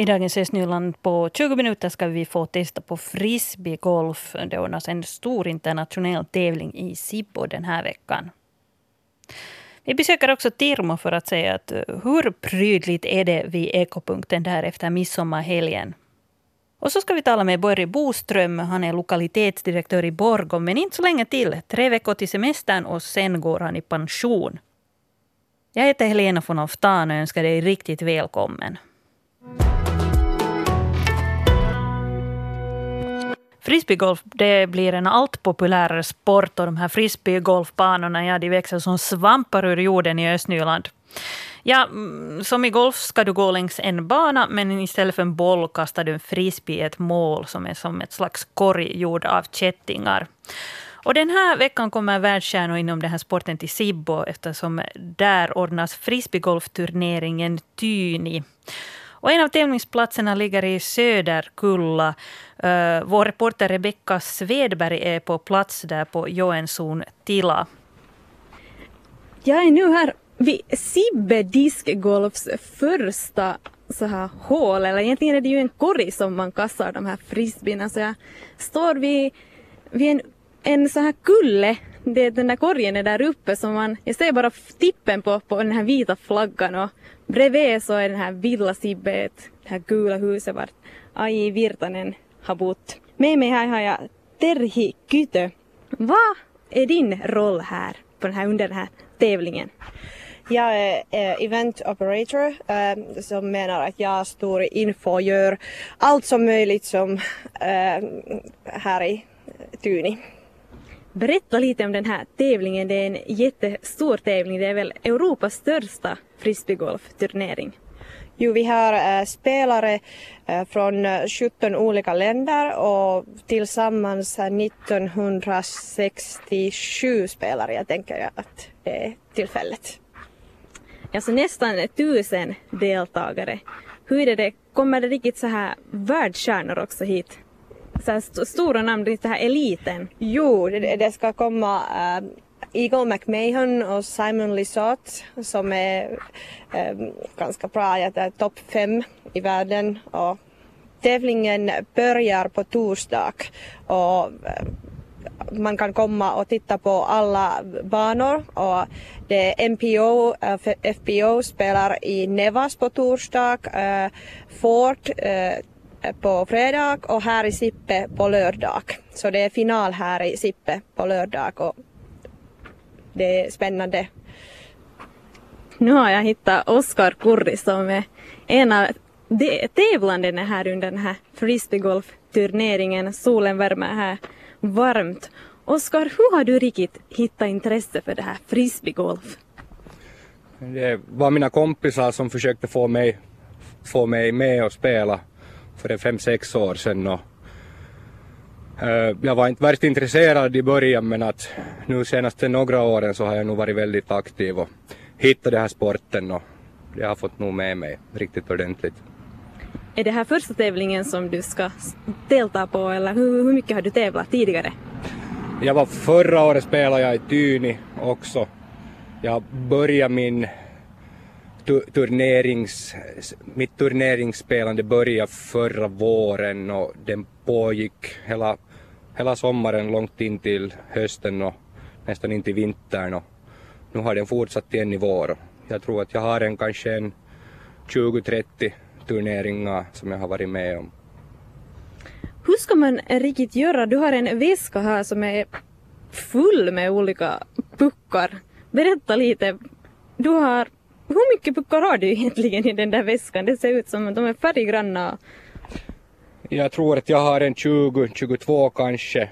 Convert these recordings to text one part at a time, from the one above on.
I dagens Östnyland på 20 minuter ska vi få testa på frisbeegolf. Det ordnas en stor internationell tävling i Sibbo den här veckan. Vi besöker också Tirmo för att säga att eh, hur prydligt är det vid ekopunkten där efter midsommarhelgen. Och så ska vi tala med Börje Boström. Han är lokalitetsdirektör i Borgom, men inte så länge till. Tre veckor till semestern och sen går han i pension. Jag heter Helena von Oftan och önskar dig riktigt välkommen. Frisbeegolf det blir en allt populärare sport och de här frisbeegolfbanorna ja, de växer som svampar ur jorden i Östnyland. Ja, mm, som i golf ska du gå längs en bana, men istället för en boll kastar du en frisbee i ett mål som är som ett slags korg gjord av kättingar. Och den här veckan kommer världsstjärnor inom den här sporten till Sibbo eftersom där ordnas frisbeegolfturneringen Tyni. Och en av tävlingsplatserna ligger i Söderkulla. Uh, vår reporter Rebecka Svedberg är på plats där på Joensson Tila. Jag är nu här vid Sibbe diskgolfs första så här hål, eller egentligen är det ju en korg som man kastar de här frisbeerna. Så jag står vid, vid en, en så här kulle, det, den där korgen är där uppe så man, jag ser bara tippen på, på den här vita flaggan och bredvid så är den här Villa Sibbe, det här gula huset vart Aji Virtanen har bott. Med mig här har jag Terhi Kytö. Vad är din roll här, på den här, under den här tävlingen? Jag är eh, event operator eh, som menar att jag står info och gör allt som möjligt som eh, här i Tyni. Berätta lite om den här tävlingen. Det är en jättestor tävling. Det är väl Europas största frisbeegolfturnering. Jo, vi har äh, spelare äh, från 17 olika länder och tillsammans 1967 spelare. Jag tänker att det är tillfället. Alltså nästan tusen deltagare. Hur är det, kommer det riktigt så här världsstjärnor också hit? Så här st stora namn, det här eliten? Jo, det, det ska komma äh, Eagle McMahon och Simon Lisotte som är äh, ganska bra, jag är topp fem i världen. Och tävlingen börjar på torsdag. Och äh, man kan komma och titta på alla banor. Och det MPO, FPO spelar i Nevas på torsdag, Ford på fredag och här i Sippe på lördag. Så det är final här i Sippe på lördag och det är spännande. Nu har jag hittat Oskar Kurri som är en av tävlandena här under den här frisbeegolfturneringen. Solen värmer här varmt. Oskar, hur har du riktigt hittat intresse för det här frisbeegolf? Det var mina kompisar som försökte få mig, få mig med och spela för fem, sex år sedan. Och, uh, jag var inte värst intresserad i början men att nu senaste några åren så har jag nog varit väldigt aktiv och hittat den här sporten och det har fått nog med mig riktigt ordentligt. Är det här första tävlingen som du ska delta på eller hur, hur mycket har du tävlat tidigare? Jag var förra året spelade jag i Tyni också. Jag började min turnerings, mitt turneringsspelande började förra våren och den pågick hela, hela sommaren långt in till hösten och nästan in till vintern och nu har den fortsatt igen i vår. Jag tror att jag har en kanske en 20-30 turneringar som jag har varit med om. Hur ska man riktigt göra? Du har en väska här som är full med olika puckar. Berätta lite. Du har, hur mycket puckar har du egentligen i den där väskan? Det ser ut som att de är färggranna. Jag tror att jag har en 20-22 kanske.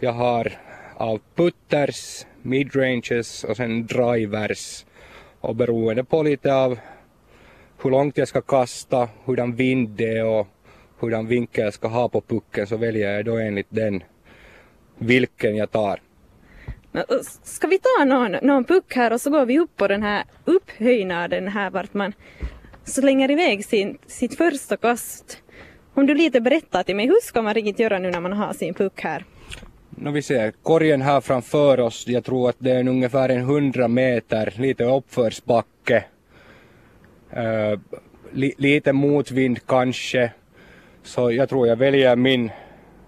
Jag har av putters, midranges och sen drivers. Och beroende på lite av hur långt jag ska kasta, hurdan vind det är och hurdan vinkel jag ska ha på pucken så väljer jag då enligt den vilken jag tar. Ska vi ta någon, någon puck här och så går vi upp på den här upphöjnaden här vart man slänger iväg sin, sitt första kast. Om du lite berättar till mig, hur ska man riktigt göra nu när man har sin puck här? No, vi ser korgen här framför oss, jag tror att det är ungefär en hundra meter, lite uppförsbacke. Uh, li, lite motvind kanske. Så jag tror jag väljer min,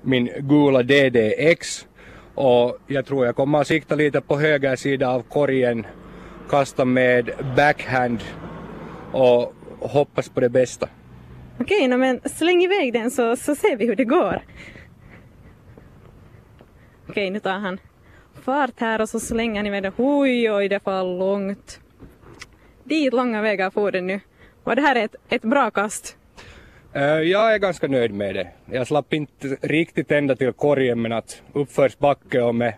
min gula DDX och jag tror jag kommer att sikta lite på höger sida av korgen, kasta med backhand och hoppas på det bästa. Okej, no, men släng iväg den så, så ser vi hur det går. Okej, nu tar han fart här och så slänger han iväg den. Oj, oj, det var långt. Dit långa vägar får den nu. Och det här ett, ett bra kast? Eh, Jag är ganska nöjd med det. Jag slapp inte riktigt ända till korgen men att uppförsbacke och med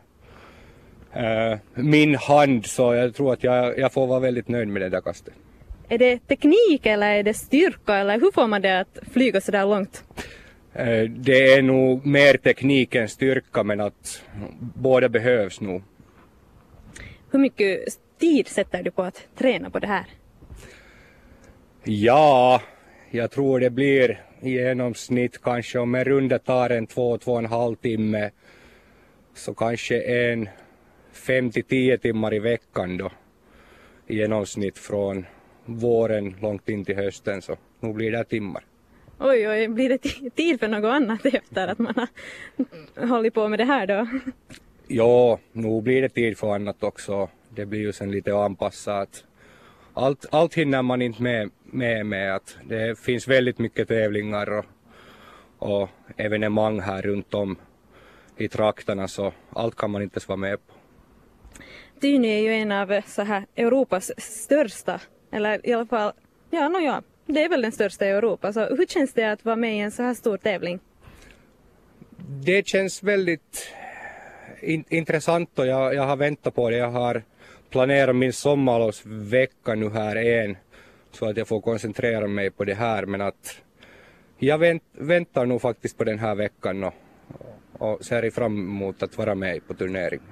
eh, min hand så jag tror att jag, jag får vara väldigt nöjd med det där kastet. Är det teknik eller är det styrka eller hur får man det att flyga så där långt? Eh, Det är nog mer teknik än styrka men att båda behövs nog. Hur mycket tid sätter du på att träna på det här? Ja, jag tror det blir i genomsnitt kanske om en runda tar en två, två och en halv timme så kanske en fem till tio timmar i veckan då i genomsnitt från våren långt in till hösten så nu blir det timmar. Oj, oj, blir det ti- tid för något annat efter att man har hållit på med det här då? Ja, nu blir det tid för annat också. Det blir ju sen lite anpassat. Allt, allt hinner man inte med, med med att det finns väldigt mycket tävlingar och, och evenemang här runt om i trakterna så allt kan man inte ens vara med på. Tyny är ju en av så här Europas största, eller i alla fall, ja, no, ja, det är väl den största i Europa. Så hur känns det att vara med i en så här stor tävling? Det känns väldigt in, intressant och jag, jag har väntat på det. Jag har planerat min sommarlovsvecka nu här en så att jag får koncentrera mig på det här men att jag vänt, väntar nog faktiskt på den här veckan och, och ser fram emot att vara med på turneringen.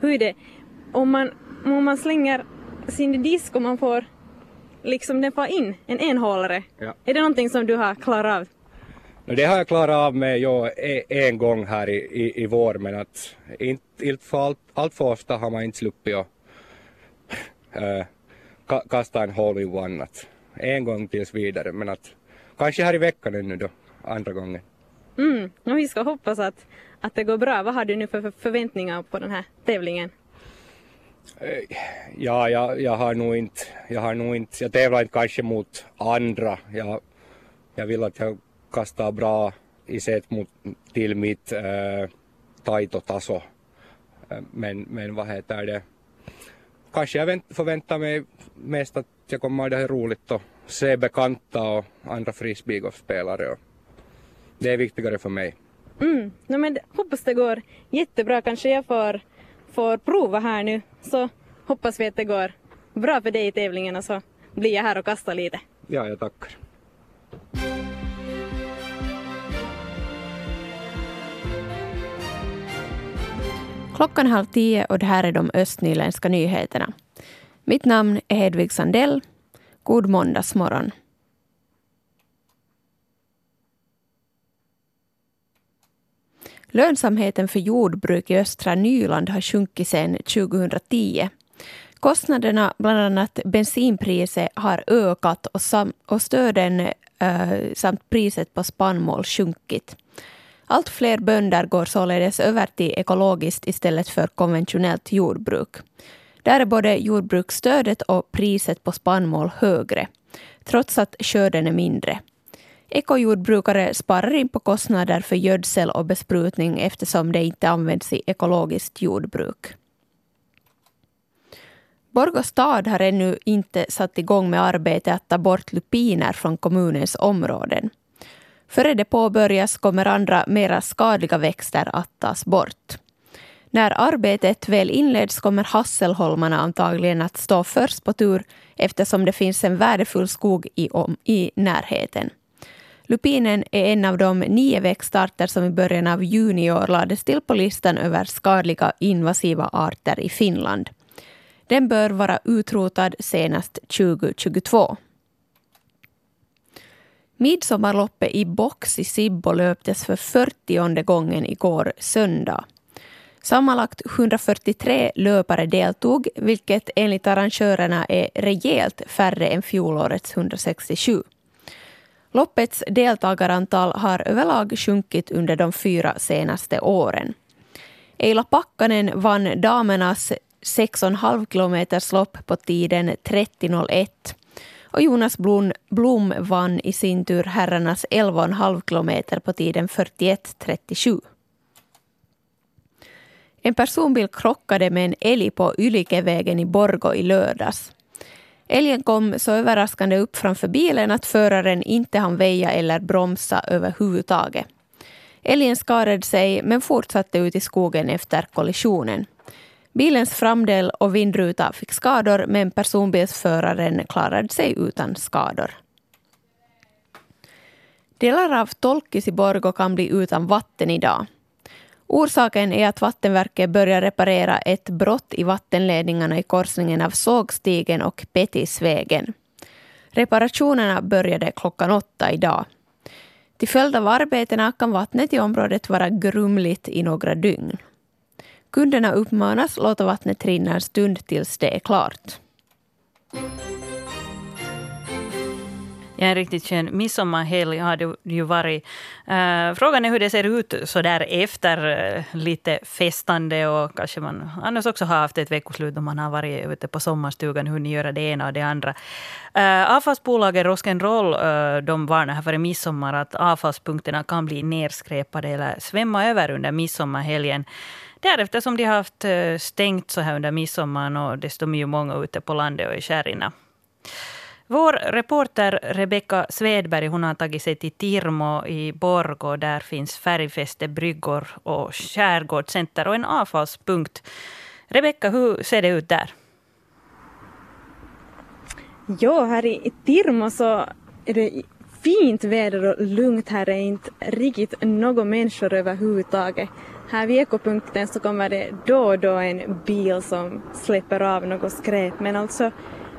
Hur är det om man, om man slänger sin disk och man får liksom den får in en enhålare? Ja. Är det någonting som du har klarat av? Det har jag klarat av med jo, e- en gång här i, i, i vår men att inte, allt, allt för ofta har man inte sluppit att äh, ka, kasta en hole in one. Att en gång tills vidare men att kanske här i veckan ännu då, andra gången. Mm, och vi ska hoppas att, att det går bra. Vad har du nu för för förväntningar på den här tävlingen? Ja, jag, jag har nog inte, jag har nog inte, jag tävlar inte kanske mot andra. Jag, jag vill att jag kastar bra i set mot, till mitt äh, taitotaso. Äh, Men, men vad heter det? Kanske jag vänt, förväntar mig mest att jag kommer att ha roligt och se bekanta och andra frisbeegolfspelare. Det är viktigare för mig. Mm, no, men hoppas det går jättebra. Kanske jag får, får prova här nu. Så hoppas vi att det går bra för dig i tävlingen och så blir jag här och kastar lite. Ja, jag tackar. Klockan är halv tio och det här är de östnyländska nyheterna. Mitt namn är Hedvig Sandell. God måndagsmorgon. Lönsamheten för jordbruk i östra Nyland har sjunkit sedan 2010. Kostnaderna, bland annat bensinpriset, har ökat och, sam- och stöden eh, samt priset på spannmål sjunkit. Allt fler bönder går således över till ekologiskt istället för konventionellt jordbruk. Där är både jordbruksstödet och priset på spannmål högre, trots att skörden är mindre. Ekojordbrukare sparar in på kostnader för gödsel och besprutning eftersom det inte används i ekologiskt jordbruk. Borgå stad har ännu inte satt igång med arbetet att ta bort lupiner från kommunens områden. Före det påbörjas kommer andra mera skadliga växter att tas bort. När arbetet väl inleds kommer hasselholmarna antagligen att stå först på tur eftersom det finns en värdefull skog i, om, i närheten. Lupinen är en av de nio växtarter som i början av juni i år lades till på listan över skadliga invasiva arter i Finland. Den bör vara utrotad senast 2022. Midsommarloppet i box i Sibbo löptes för 40 gången igår söndag. Sammanlagt 143 löpare deltog, vilket enligt arrangörerna är rejält färre än fjolårets 167. Loppets deltagarantal har överlag sjunkit under de fyra senaste åren. Eila Pakkanen vann damernas 6,5 km lopp på tiden 30.01 och Jonas Blom, Blom vann i sin tur herrarnas 11,5 kilometer på tiden 41.37. En personbil krockade med en älg på Ylikevägen i Borgo i lördags. Älgen kom så överraskande upp framför bilen att föraren inte hann väja eller bromsa överhuvudtaget. Älgen skadade sig men fortsatte ut i skogen efter kollisionen. Bilens framdel och vindruta fick skador men personbilsföraren klarade sig utan skador. Delar av Tolkis i Borgo kan bli utan vatten idag. Orsaken är att Vattenverket börjar reparera ett brott i vattenledningarna i korsningen av Sågstigen och Petisvägen. Reparationerna började klockan åtta idag. Till följd av arbetena kan vattnet i området vara grumligt i några dygn. Kunderna uppmanas låta vattnet rinna en stund tills det är klart. Ja, en riktigt skön midsommarhelg har det ju varit. Uh, frågan är hur det ser ut så där efter uh, lite festande och kanske man annars också har haft ett veckoslut då man har varit ute på sommarstugan, hur ni gör det ena och det andra. Uh, avfallsbolaget Rock'n'Roll uh, de varnar här före midsommar att avfallspunkterna kan bli nerskräpade eller svämma över under midsommarhelgen där eftersom de har haft eh, stängt så här under midsommaren och det står ju många ute på landet och i kärrorna. Vår reporter Rebecka Svedberg hon har tagit sig till Tirmo i Borgå. Där finns färgfäste bryggor och skärgårdscenter och en avfallspunkt. Rebecka, hur ser det ut där? Ja, här i Tirmo så är det fint väder och lugnt. Här är inte riktigt några människor överhuvudtaget. Här vid ekopunkten så kommer det då och då en bil som släpper av något skräp men alltså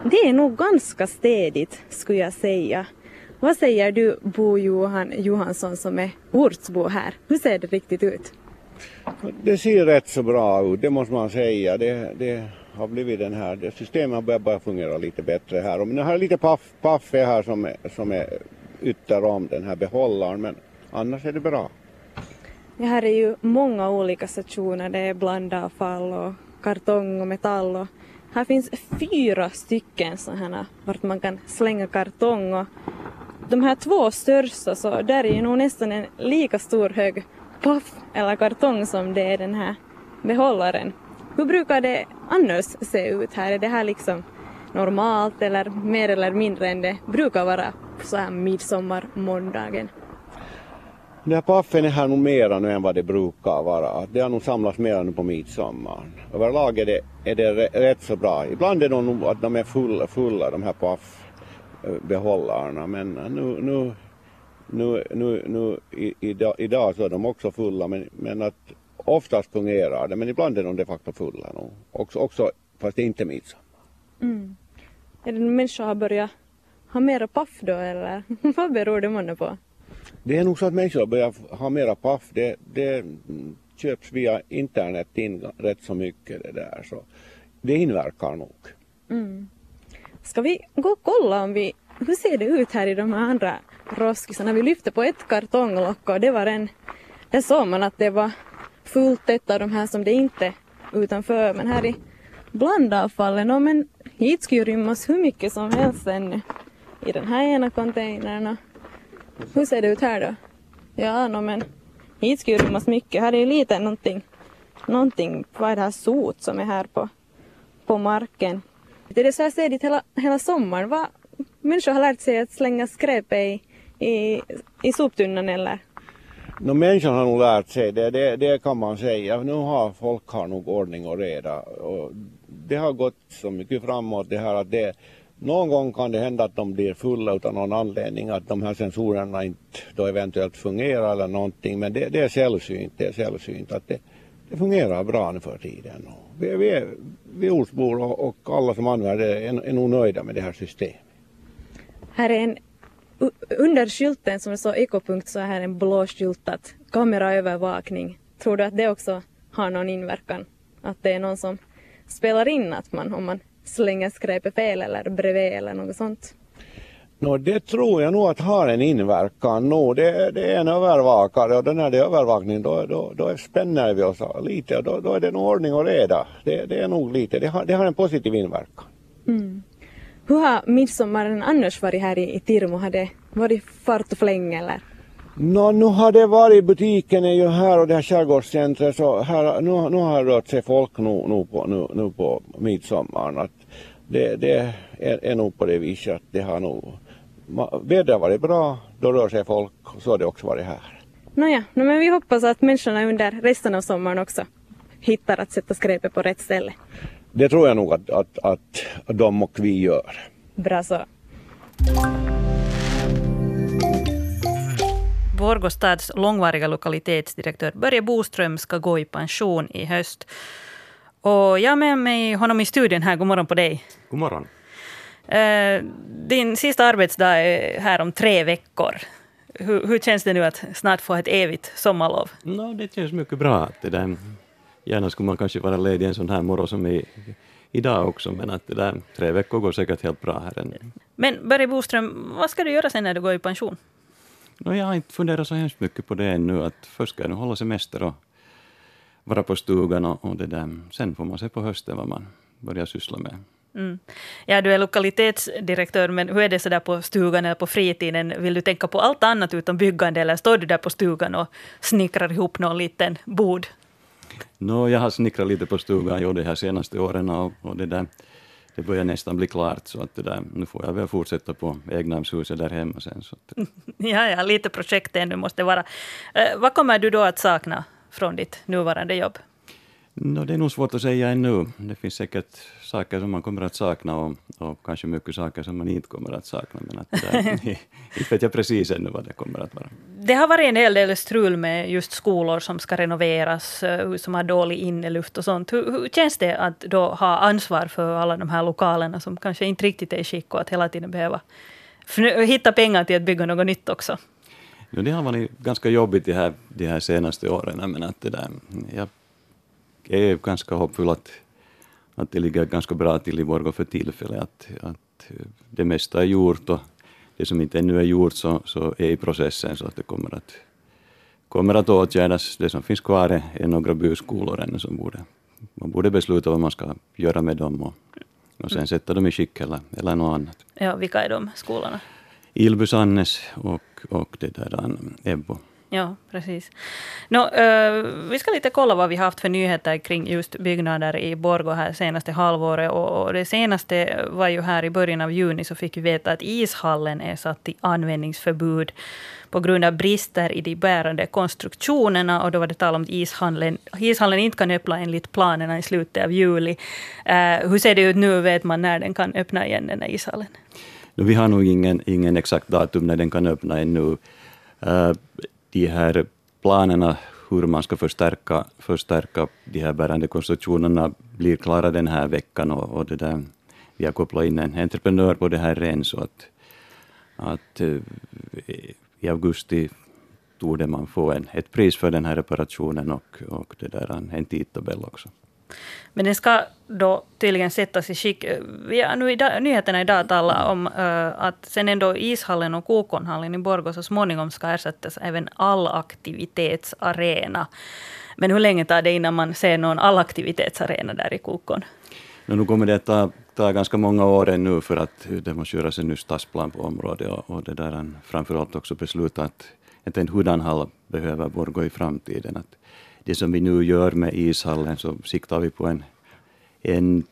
det är nog ganska städigt skulle jag säga. Vad säger du Bo Johan Johansson som är ortsbo här? Hur ser det riktigt ut? Det ser rätt så bra ut, det måste man säga. Det, det har blivit den här, det systemet börjar bara fungera lite bättre här. Och nu har jag lite paff, paff här som är, som är ytter om den här behållaren men annars är det bra. Det här är ju många olika stationer, det är blandavfall och kartong och metall och här finns fyra stycken sådana vart man kan slänga kartong och de här två största så där är ju nog nästan en lika stor hög paff eller kartong som det är den här behållaren. Hur brukar det annars se ut här? Är det här liksom normalt eller mer eller mindre än det brukar vara så här midsommarmåndagen? Den här paffen är här nog mera nu än vad det brukar vara. Det har nog samlats mera nu på midsommar. Överlag är det, är det rätt så bra. Ibland är de nog att de är fulla, fulla de här paffbehållarna men nu, nu, nu, nu, nu idag, idag så är de också fulla men, men att oftast fungerar det men ibland är de de facto fulla nog. Också, också fast det är inte midsommar. Mm. Är det människor har börjat ha mera paff då eller vad beror det månne på? Det är nog så att människor börjar ha mera paff. Det, det köps via internet in rätt så mycket det där. Så det inverkar nog. Mm. Ska vi gå och kolla om vi, hur ser det ut här i de här andra roskisarna? Vi lyfte på ett kartonglock och det var en, där såg man att det var fullt ett av de här som det inte utanför. Men här i blandavfallen, oh, men hit skulle ju rymmas hur mycket som helst ännu i den här ena containern. Hur ser det ut här då? Ja, no, men hit ska ju rymmas mycket. Här är ju lite någonting, någonting, vad är det här sot som är här på, på marken. Det är så här städigt hela, hela sommaren. Vad, människor har lärt sig att slänga skräp i, i, i soptunnan eller? No, människan har nog lärt sig det, det, det kan man säga. Nu har folk har nog ordning och reda. Och det har gått så mycket framåt det här att det, någon gång kan det hända att de blir fulla utan någon anledning, att de här sensorerna inte då eventuellt fungerar eller någonting, men det, det är sällsynt, det är sällsynt att det, det fungerar bra nu för tiden. Vi, vi, vi ortsbor och, och alla som använder det är, är nog nöjda med det här systemet. Här är en, under skylten som det står ekopunkt så är här en blå skylt att kameraövervakning. Tror du att det också har någon inverkan. Att det är någon som spelar in att man, om man slänger skräpet fel eller bredvid eller något sånt. No, det tror jag nog att har en inverkan. No, det, det är en övervakare och den här övervakningen då, då, då spänner vi oss lite och då, då är det nog ordning och reda. Det, det är nog lite, det har, det har en positiv inverkan. Mm. Hur har midsommaren annars varit här i, i Tirmo? Har det varit fart och fläng eller? No, nu har det varit, butiken är ju här och det här skärgårdscentret så här, nu, nu har det rört sig folk nu, nu, på, nu, nu på midsommaren. Att det, det är, är nog på det viset att det har nog vädret har varit bra, då rör sig folk och så har det också varit här. Nåja, no, men vi hoppas att människorna under resten av sommaren också hittar att sätta skräpet på rätt ställe. Det tror jag nog att, att, att de och vi gör. Bra så. Borgå stads långvariga lokalitetsdirektör Börje Boström ska gå i pension i höst. Och jag har med mig honom i studion här. God morgon på dig. God morgon. Eh, din sista arbetsdag är här om tre veckor. Hur, hur, känns det nu att snart få ett evigt sommarlov? No, det känns mycket bra. det där, gärna skulle man kanske vara ledig en sån här morgon som i, idag också, men att det där, tre veckor går säkert helt bra här ännu. Men Börje Boström, vad ska du göra sen när du går i pension? No, jag har inte funderat så hemskt mycket på det ännu. Att först ska jag nu hålla semester och vara på stugan och, och det där. sen får man se på hösten vad man börjar syssla med. Mm. Ja, du är lokalitetsdirektör, men hur är det så där på stugan eller på fritiden? Vill du tänka på allt annat utom byggande, eller står du där på stugan och snickrar ihop någon liten bod? No, jag har snickrat lite på stugan jo, de här senaste åren och, och det, där, det börjar nästan bli klart, så att det där, nu får jag väl fortsätta på egnahemshuset där hemma sen. Så att, ja, ja, lite projekt ännu måste vara. Eh, vad kommer du då att sakna från ditt nuvarande jobb? No, det är nog svårt att säga ännu. Det finns säkert saker som man kommer att sakna och, och kanske mycket saker som man inte kommer att sakna. Men att där, inte vet jag precis ännu vad det kommer att vara. Det har varit en hel del strul med just skolor som ska renoveras, eh, som har dålig inneluft och sånt. Hur, hur känns det att då ha ansvar för alla de här lokalerna som kanske inte riktigt är i skick och att hela tiden behöva hitta pengar till att bygga något nytt också? No, det har varit ganska jobbigt de här, de här senaste åren. Men att det där, jag är ganska hoppfull att, att det ligger ganska bra till i Borgå för tillfället. Att, att det mesta är gjort och det som inte ännu är gjort så, så är i processen så att det kommer att, kommer att åtgärdas. Det som finns kvar är, är några byskolor ännu som borde, man borde besluta vad man ska göra med dem och, och sen sätta dem i skick eller, eller något annat. Ja, vilka är de skolorna? Ilby, Sannes och, och det där um, Ebbo. Ja, precis. No, uh, vi ska lite kolla vad vi haft för nyheter kring just byggnader i Borgå här senaste halvåret. Och, och det senaste var ju här i början av juni så fick vi veta att ishallen är satt i användningsförbud på grund av brister i de bärande konstruktionerna. Och då var det tal om att ishallen, ishallen inte kan öppna enligt planerna i slutet av juli. Uh, hur ser det ut nu? Vet man när den kan öppna igen, den här ishallen? Vi har nog ingen, ingen exakt datum när den kan öppna ännu. Uh, de här planerna hur man ska förstärka, förstärka de här bärande konstruktionerna blir klara den här veckan och, och det där, vi har kopplat in en entreprenör på det här redan så att, att eh, i augusti torde man få en, ett pris för den här reparationen och, och det där, en tidtabell också. Men den ska då tydligen sättas i skick. Eh, vi har nu idag, nyheterna idag talar om uh, att sen ändå ishallen och Kokonhallen i Borgå så småningom ska ersättas även allaktivitetsarena. Men hur länge tar det innan man ser någon allaktivitetsarena där i Kokon? No, nu kommer det att ta, ta ganska många år ännu för att det måste göras en ny stadsplan på området och, och det där framförallt också besluta att, att en hurdanhall behöver Borgå i framtiden. Att det som vi nu gör med ishallen så siktar vi på en, en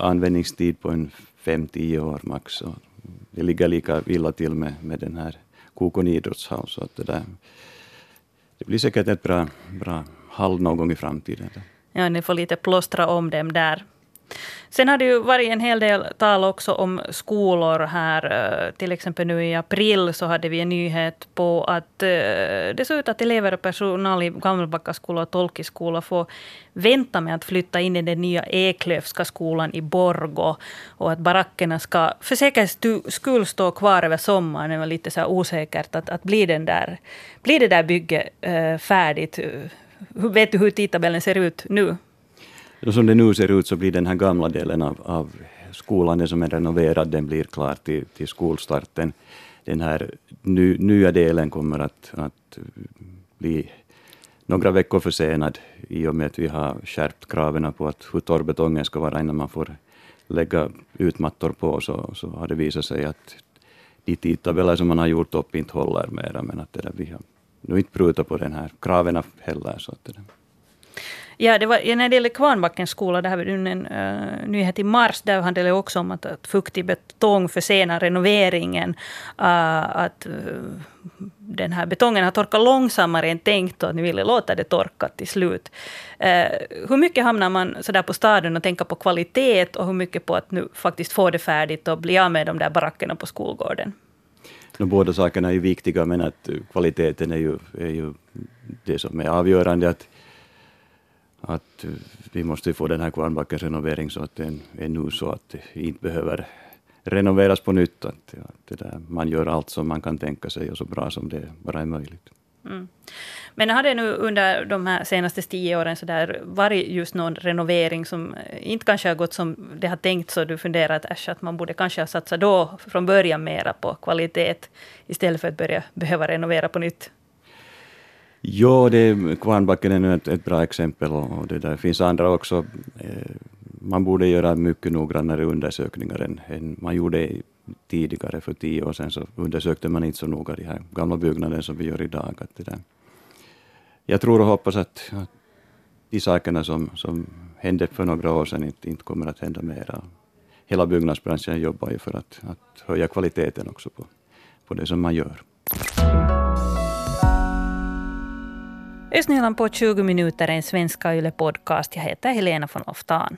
användningstid på en fem, tio år max. Och det ligger lika illa till med, med den här Kokon idrottshall. Så att det, där, det blir säkert ett bra, bra hall någon gång i framtiden. Ja, ni får lite plåstra om dem där. Sen har det ju varit en hel del tal också om skolor här. Eh, till exempel nu i april så hade vi en nyhet på att eh, det såg ut att elever och personal i Gammelbacka skola och Tolkiskola får vänta med att flytta in i den nya Eklövska skolan i Borgo. Och att barackerna ska för säkerhets skull stå kvar över sommaren. Det var lite så osäkert att, att blir, den där, blir det där bygget eh, färdigt vet du hur tidtabellen ser ut nu? Som det nu ser ut så blir den här gamla delen av, av skolan, den som är renoverad, den blir klar till, till skolstarten. Den här ny, nya delen kommer att, att bli några veckor försenad i och med att vi har skärpt kraven på att hur torr betongen ska vara innan man får lägga ut mattor på, så, så har det visat sig att de tidtabeller som man har gjort upp inte håller mera, men att det där, vi har nu inte prutat på den här kraven heller. Så att det där. Ja, det var, ja, när det gäller Kvarnbackens skola, det här var en uh, nyhet i mars, där handlade det också om att, att fuktig betong försenar renoveringen. Uh, att uh, den här betongen har torkat långsammare än tänkt och att ni ville låta det torka till slut. hur mycket hamnar man så där på staden och tänker på kvalitet och hur mycket på att nu faktiskt få det färdigt och bli av med de där barackerna på skolgården? No, båda sakerna är ju viktiga, men att kvaliteten är ju, är ju det som är avgörande. Att att eh, vi måste få den här Kvarnbackens renovering så att den är nu så att det inte behöver renoveras på nytt. Att, att det där, man gör allt som man kan tänka sig och så bra som det bara är möjligt. Mm. Men har det nu under de här senaste tio åren så där varit just någon renovering som eh, inte kanske har gått som det har tänkt, så du funderar att, äsch, att man borde kanske ha satsat då från början mera på kvalitet istället för att börja behöva renovera på nytt? Jo, det, Kvarnbacken är nu ett, ett bra exempel och det där finns andra också. Eh, man borde göra mycket noggrannare undersökningar än, än man gjorde tidigare. För tio år sedan så undersökte man inte så noga de här gamla byggnaderna som vi gör idag. Att det där. Jag tror och hoppas att, att de sakerna som, som hände för några år sedan inte, inte kommer att hända mera. Hela byggnadsbranschen jobbar ju för att, att höja kvaliteten också på, på det som man gör. Östnyland på 20 minuter en svenska Yle podcast. Jag heter Helena von Oftan.